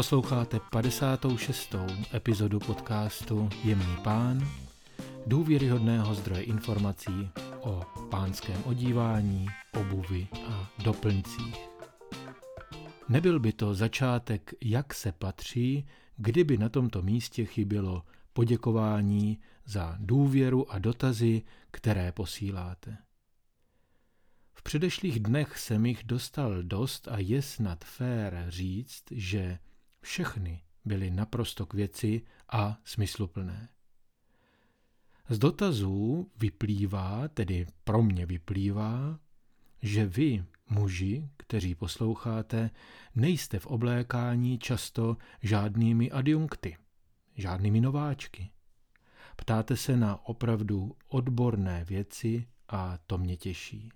Posloucháte 56. epizodu podcastu Jemný pán, důvěryhodného zdroje informací o pánském odívání, obuvi a doplňcích. Nebyl by to začátek, jak se patří, kdyby na tomto místě chybělo poděkování za důvěru a dotazy, které posíláte. V předešlých dnech jsem jich dostal dost a je snad fér říct, že všechny byly naprosto k věci a smysluplné. Z dotazů vyplývá, tedy pro mě vyplývá, že vy, muži, kteří posloucháte, nejste v oblékání často žádnými adjunkty, žádnými nováčky. Ptáte se na opravdu odborné věci a to mě těší.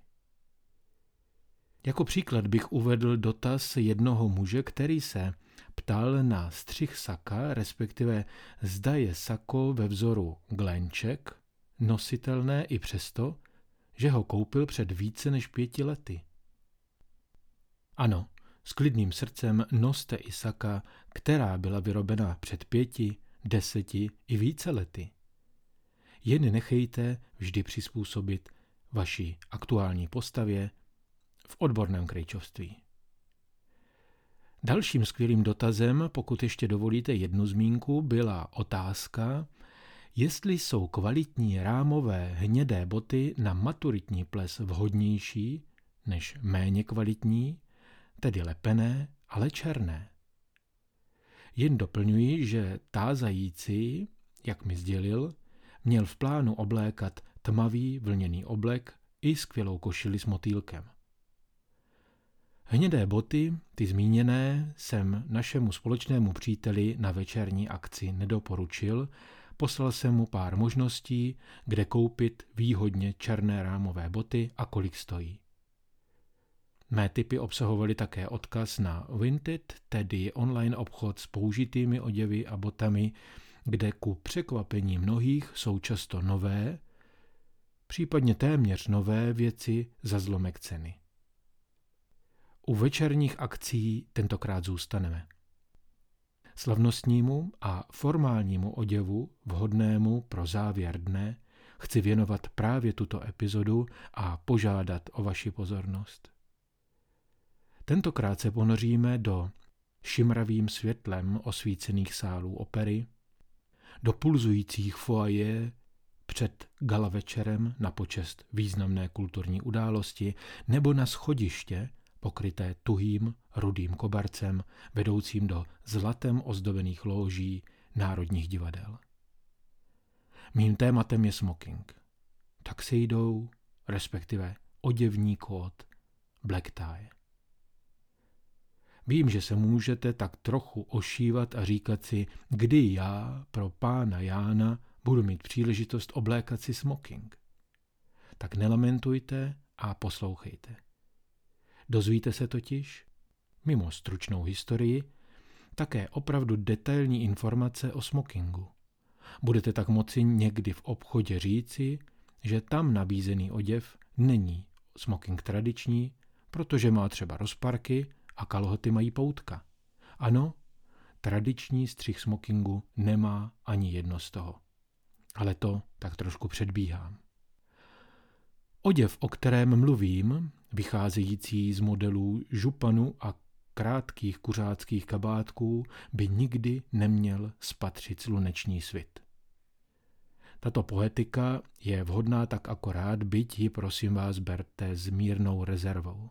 Jako příklad bych uvedl dotaz jednoho muže, který se ptal na střih saka, respektive zda je sako ve vzoru glenček, nositelné i přesto, že ho koupil před více než pěti lety. Ano, s klidným srdcem noste i saka, která byla vyrobena před pěti, deseti i více lety. Jen nechejte vždy přizpůsobit vaší aktuální postavě v odborném krejčovství. Dalším skvělým dotazem, pokud ještě dovolíte jednu zmínku, byla otázka, jestli jsou kvalitní rámové hnědé boty na maturitní ples vhodnější než méně kvalitní, tedy lepené, ale černé. Jen doplňuji, že tázající, jak mi sdělil, měl v plánu oblékat tmavý vlněný oblek i skvělou košili s motýlkem. Hnědé boty, ty zmíněné, jsem našemu společnému příteli na večerní akci nedoporučil, poslal jsem mu pár možností, kde koupit výhodně černé rámové boty a kolik stojí. Mé typy obsahovaly také odkaz na Vinted, tedy online obchod s použitými oděvy a botami, kde ku překvapení mnohých jsou často nové, případně téměř nové věci za zlomek ceny. U večerních akcí tentokrát zůstaneme. Slavnostnímu a formálnímu oděvu, vhodnému pro závěr dne, chci věnovat právě tuto epizodu a požádat o vaši pozornost. Tentokrát se ponoříme do šimravým světlem osvícených sálů opery, do pulzujících foaje před gala večerem na počest významné kulturní události nebo na schodiště pokryté tuhým rudým kobercem vedoucím do zlatem ozdobených lóží národních divadel. Mým tématem je smoking. Tak se jdou, respektive oděvní kód, black tie. Vím, že se můžete tak trochu ošívat a říkat si, kdy já pro pána Jána budu mít příležitost oblékat si smoking. Tak nelamentujte a poslouchejte. Dozvíte se totiž, mimo stručnou historii, také opravdu detailní informace o smokingu. Budete tak moci někdy v obchodě říci, že tam nabízený oděv není smoking tradiční, protože má třeba rozparky a kalhoty mají poutka. Ano, tradiční střih smokingu nemá ani jedno z toho. Ale to tak trošku předbíhám. Oděv, o kterém mluvím, vycházející z modelů županu a krátkých kuřáckých kabátků, by nikdy neměl spatřit sluneční svit. Tato poetika je vhodná tak akorát, byť ji prosím vás berte s mírnou rezervou.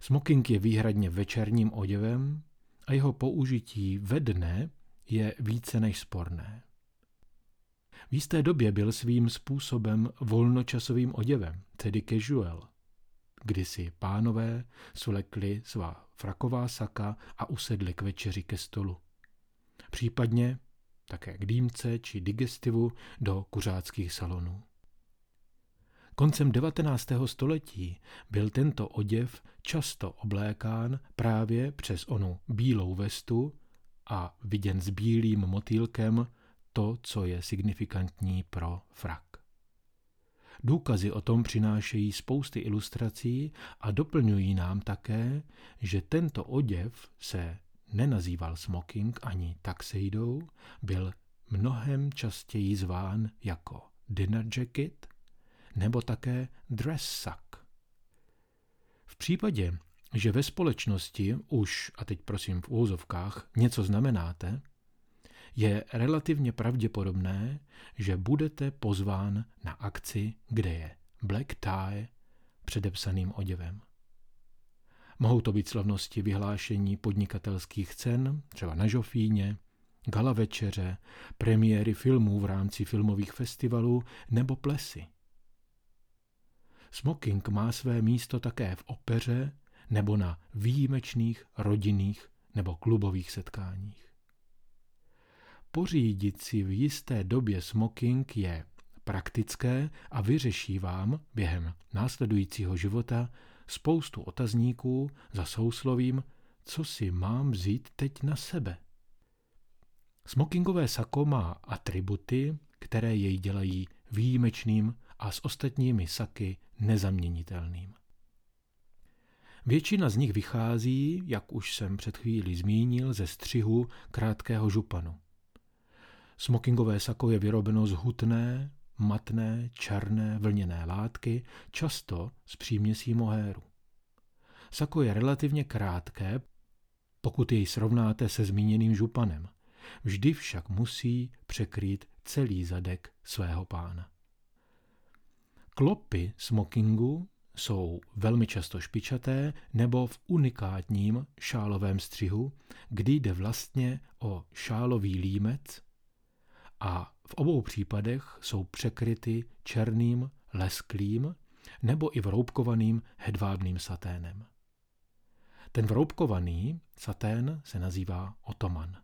Smoking je výhradně večerním oděvem a jeho použití ve dne je více než sporné. V jisté době byl svým způsobem volnočasovým oděvem, tedy casual, kdy si pánové sulekli svá fraková saka a usedli k večeři ke stolu. Případně také k dýmce či digestivu do kuřáckých salonů. Koncem 19. století byl tento oděv často oblékán právě přes onu bílou vestu a viděn s bílým motýlkem to, co je signifikantní pro frak. Důkazy o tom přinášejí spousty ilustrací a doplňují nám také, že tento oděv se nenazýval smoking ani taxeidou, byl mnohem častěji zván jako dinner jacket nebo také dress sack. V případě, že ve společnosti už, a teď prosím v úzovkách, něco znamenáte, je relativně pravděpodobné, že budete pozván na akci, kde je black tie předepsaným oděvem. Mohou to být slavnosti vyhlášení podnikatelských cen, třeba na Žofíně, gala večeře, premiéry filmů v rámci filmových festivalů nebo plesy. Smoking má své místo také v opeře nebo na výjimečných rodinných nebo klubových setkáních. Pořídit si v jisté době smoking je praktické a vyřeší vám během následujícího života spoustu otazníků za souslovím, co si mám vzít teď na sebe. Smokingové sako má atributy, které jej dělají výjimečným a s ostatními saky nezaměnitelným. Většina z nich vychází, jak už jsem před chvílí zmínil, ze střihu krátkého županu. Smokingové sako je vyrobeno z hutné, matné, černé, vlněné látky, často s příměsí mohéru. Sako je relativně krátké, pokud jej srovnáte se zmíněným županem. Vždy však musí překrýt celý zadek svého pána. Klopy smokingu jsou velmi často špičaté nebo v unikátním šálovém střihu, kdy jde vlastně o šálový límec a v obou případech jsou překryty černým, lesklým nebo i vroubkovaným hedvábným saténem. Ten vroubkovaný satén se nazývá otoman.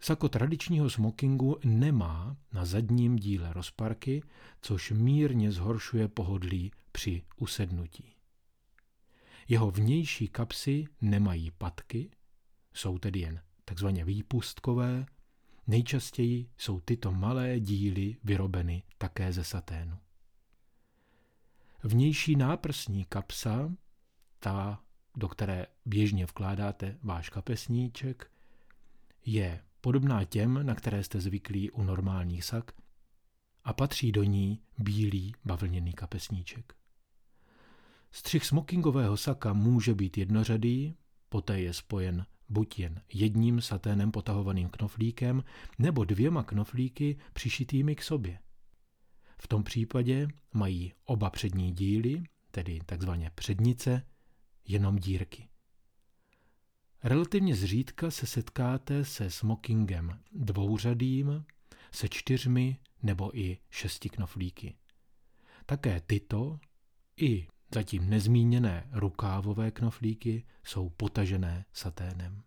Sako tradičního smokingu nemá na zadním díle rozparky, což mírně zhoršuje pohodlí při usednutí. Jeho vnější kapsy nemají patky, jsou tedy jen takzvaně výpustkové, nejčastěji jsou tyto malé díly vyrobeny také ze saténu. Vnější náprsní kapsa, ta, do které běžně vkládáte váš kapesníček, je podobná těm, na které jste zvyklí u normálních sak, a patří do ní bílý bavlněný kapesníček. Střih smokingového saka může být jednořadý, poté je spojen buď jen jedním saténem potahovaným knoflíkem, nebo dvěma knoflíky přišitými k sobě. V tom případě mají oba přední díly, tedy takzvané přednice, jenom dírky. Relativně zřídka se setkáte se smokingem dvouřadým, se čtyřmi nebo i šesti knoflíky. Také tyto i zatím nezmíněné rukávové knoflíky jsou potažené saténem.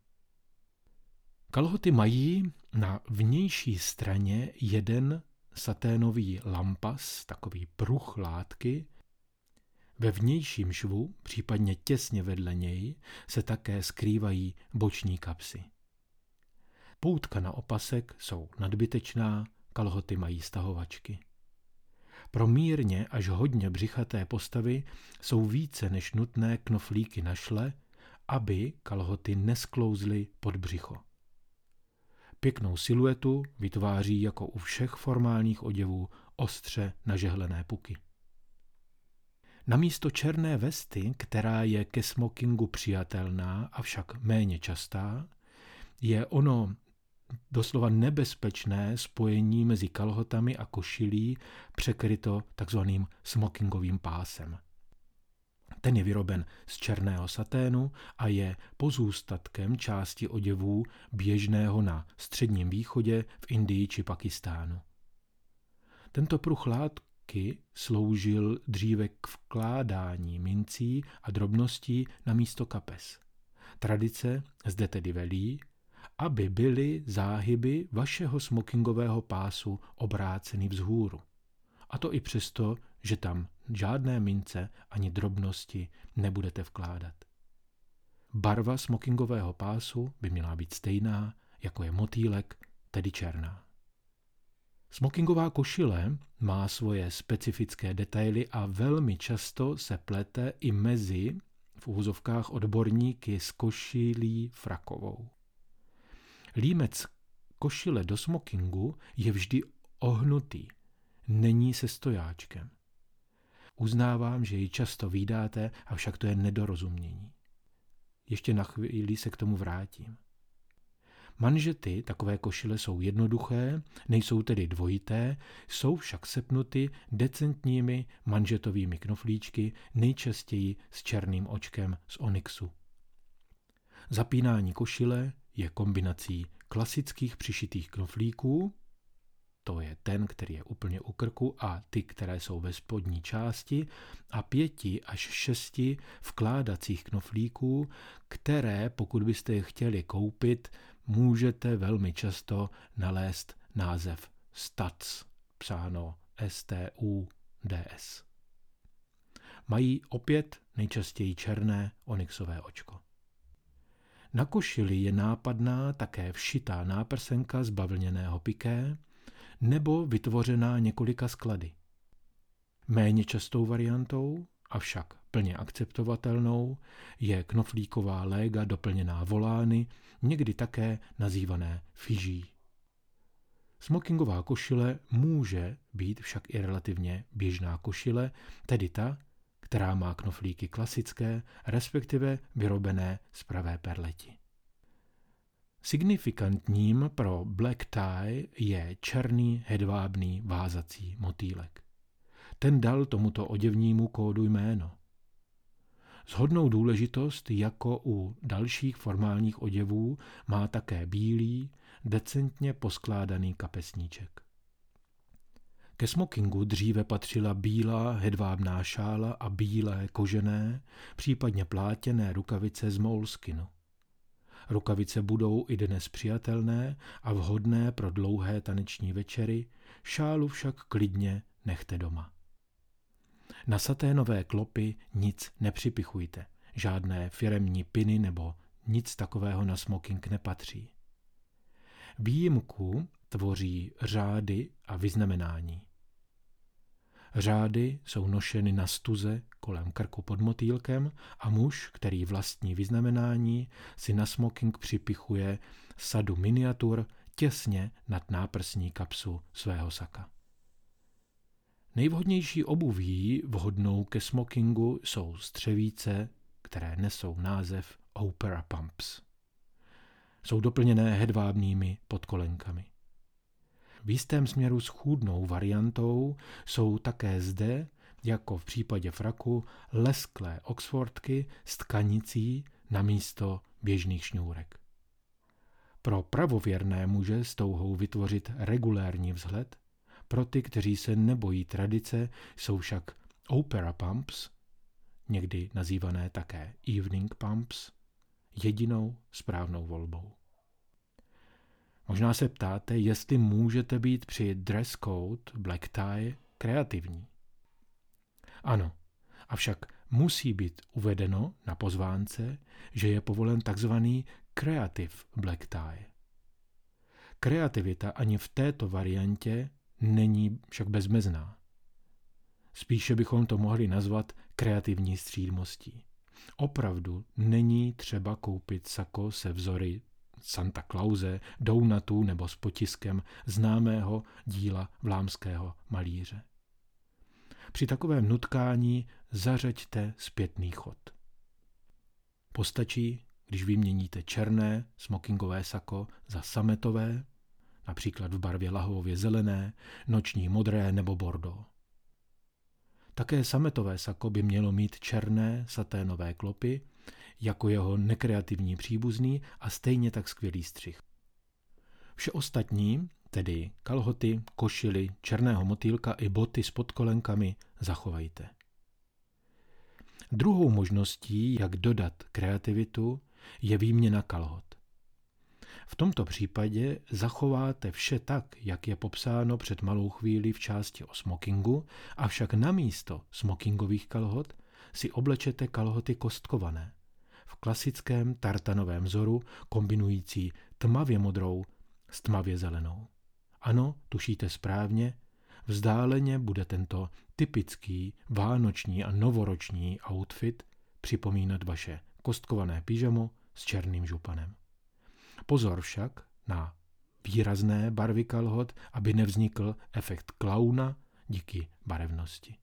Kalhoty mají na vnější straně jeden saténový lampas, takový pruh látky, ve vnějším švu, případně těsně vedle něj, se také skrývají boční kapsy. Poutka na opasek jsou nadbytečná, kalhoty mají stahovačky. Pro mírně až hodně břichaté postavy jsou více než nutné knoflíky na šle, aby kalhoty nesklouzly pod břicho. Pěknou siluetu vytváří jako u všech formálních oděvů ostře nažehlené puky. Na místo černé vesty, která je ke smokingu přijatelná, avšak méně častá, je ono doslova nebezpečné spojení mezi kalhotami a košilí překryto takzvaným smokingovým pásem. Ten je vyroben z černého saténu a je pozůstatkem části oděvů běžného na středním východě v Indii či Pakistánu. Tento pruh látky sloužil dříve k vkládání mincí a drobností na místo kapes. Tradice zde tedy velí, aby byly záhyby vašeho smokingového pásu obráceny vzhůru. A to i přesto, že tam žádné mince ani drobnosti nebudete vkládat. Barva smokingového pásu by měla být stejná, jako je motýlek, tedy černá. Smokingová košile má svoje specifické detaily a velmi často se plete i mezi v úvozovkách odborníky s košilí frakovou. Límec košile do smokingu je vždy ohnutý, není se stojáčkem. Uznávám, že ji často vydáte, avšak to je nedorozumění. Ještě na chvíli se k tomu vrátím. Manžety takové košile jsou jednoduché, nejsou tedy dvojité, jsou však sepnuty decentními manžetovými knoflíčky, nejčastěji s černým očkem z onyxu. Zapínání košile je kombinací klasických přišitých knoflíků, to je ten, který je úplně u krku a ty, které jsou ve spodní části a pěti až šesti vkládacích knoflíků, které, pokud byste je chtěli koupit, můžete velmi často nalézt název STATS, psáno S-T-U-D-S. Mají opět nejčastěji černé onyxové očko. Na košili je nápadná také všitá náprsenka z bavlněného piké nebo vytvořená několika sklady. Méně častou variantou, avšak plně akceptovatelnou, je knoflíková léga doplněná volány, někdy také nazývané fiží. Smokingová košile může být však i relativně běžná košile, tedy ta, která má knoflíky klasické, respektive vyrobené z pravé perleti. Signifikantním pro black tie je černý hedvábný vázací motýlek. Ten dal tomuto oděvnímu kódu jméno. Shodnou důležitost jako u dalších formálních oděvů má také bílý, decentně poskládaný kapesníček. Ke smokingu dříve patřila bílá hedvábná šála a bílé kožené, případně plátěné rukavice z moleskinu. Rukavice budou i dnes přijatelné a vhodné pro dlouhé taneční večery, šálu však klidně nechte doma. Na saténové klopy nic nepřipichujte, žádné firemní piny nebo nic takového na smoking nepatří. Výjimku tvoří řády a vyznamenání. Řády jsou nošeny na stuze kolem krku pod motýlkem a muž, který vlastní vyznamenání, si na smoking připichuje sadu miniatur těsně nad náprsní kapsu svého saka. Nejvhodnější obuví vhodnou ke smokingu jsou střevíce, které nesou název Opera Pumps. Jsou doplněné hedvábnými podkolenkami. V jistém směru schůdnou variantou jsou také zde, jako v případě fraku, lesklé oxfordky s tkanicí na místo běžných šňůrek. Pro pravověrné muže s touhou vytvořit regulérní vzhled, pro ty, kteří se nebojí tradice, jsou však opera pumps, někdy nazývané také evening pumps, jedinou správnou volbou. Možná se ptáte, jestli můžete být při dress code black tie kreativní. Ano, avšak musí být uvedeno na pozvánce, že je povolen takzvaný creative black tie. Kreativita ani v této variantě není však bezmezná. Spíše bychom to mohli nazvat kreativní střídmostí. Opravdu není třeba koupit sako se vzory Santa Clause, Dounatu nebo s potiskem známého díla vlámského malíře. Při takovém nutkání zařeďte zpětný chod. Postačí, když vyměníte černé smokingové sako za sametové, například v barvě lahově zelené, noční modré nebo bordo. Také sametové sako by mělo mít černé saténové klopy, jako jeho nekreativní příbuzný a stejně tak skvělý střih. Vše ostatní, tedy kalhoty, košily, černého motýlka i boty s podkolenkami, zachovejte. Druhou možností, jak dodat kreativitu, je výměna kalhot. V tomto případě zachováte vše tak, jak je popsáno před malou chvíli v části o smokingu, avšak na místo smokingových kalhot si oblečete kalhoty kostkované v klasickém tartanovém vzoru kombinující tmavě modrou s tmavě zelenou. Ano, tušíte správně, vzdáleně bude tento typický vánoční a novoroční outfit připomínat vaše kostkované pyžamo s černým županem. Pozor však na výrazné barvy kalhot, aby nevznikl efekt klauna díky barevnosti.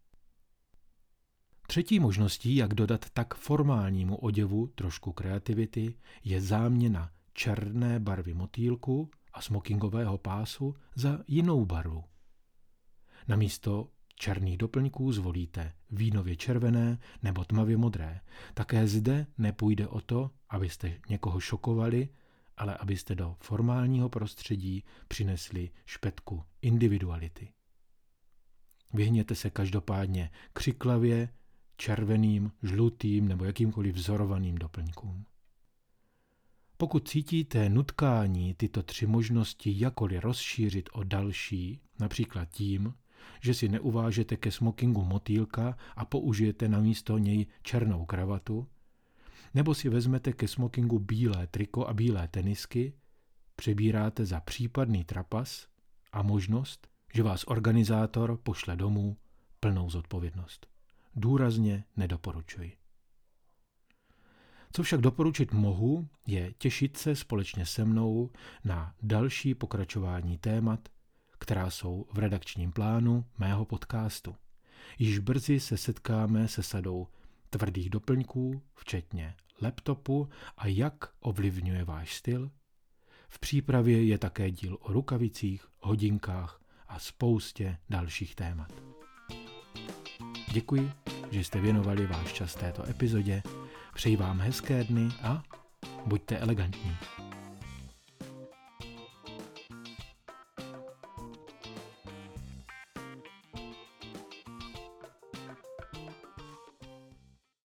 Třetí možností, jak dodat tak formálnímu oděvu trošku kreativity, je záměna černé barvy motýlku a smokingového pásu za jinou barvu. Namísto černých doplňků zvolíte vínově červené nebo tmavě modré. Také zde nepůjde o to, abyste někoho šokovali, ale abyste do formálního prostředí přinesli špetku individuality. Vyhněte se každopádně křiklavě, červeným, žlutým nebo jakýmkoliv vzorovaným doplňkům. Pokud cítíte nutkání tyto tři možnosti jakoli rozšířit o další, například tím, že si neuvážete ke smokingu motýlka a použijete na místo něj černou kravatu, nebo si vezmete ke smokingu bílé triko a bílé tenisky, přebíráte za případný trapas a možnost, že vás organizátor pošle domů plnou zodpovědnost. Důrazně nedoporučuji. Co však doporučit mohu, je těšit se společně se mnou na další pokračování témat, která jsou v redakčním plánu mého podcastu. Již brzy se setkáme se sadou tvrdých doplňků, včetně laptopu a jak ovlivňuje váš styl. V přípravě je také díl o rukavicích, hodinkách a spoustě dalších témat. Děkuji, že jste věnovali váš čas této epizodě. Přeji vám hezké dny a buďte elegantní.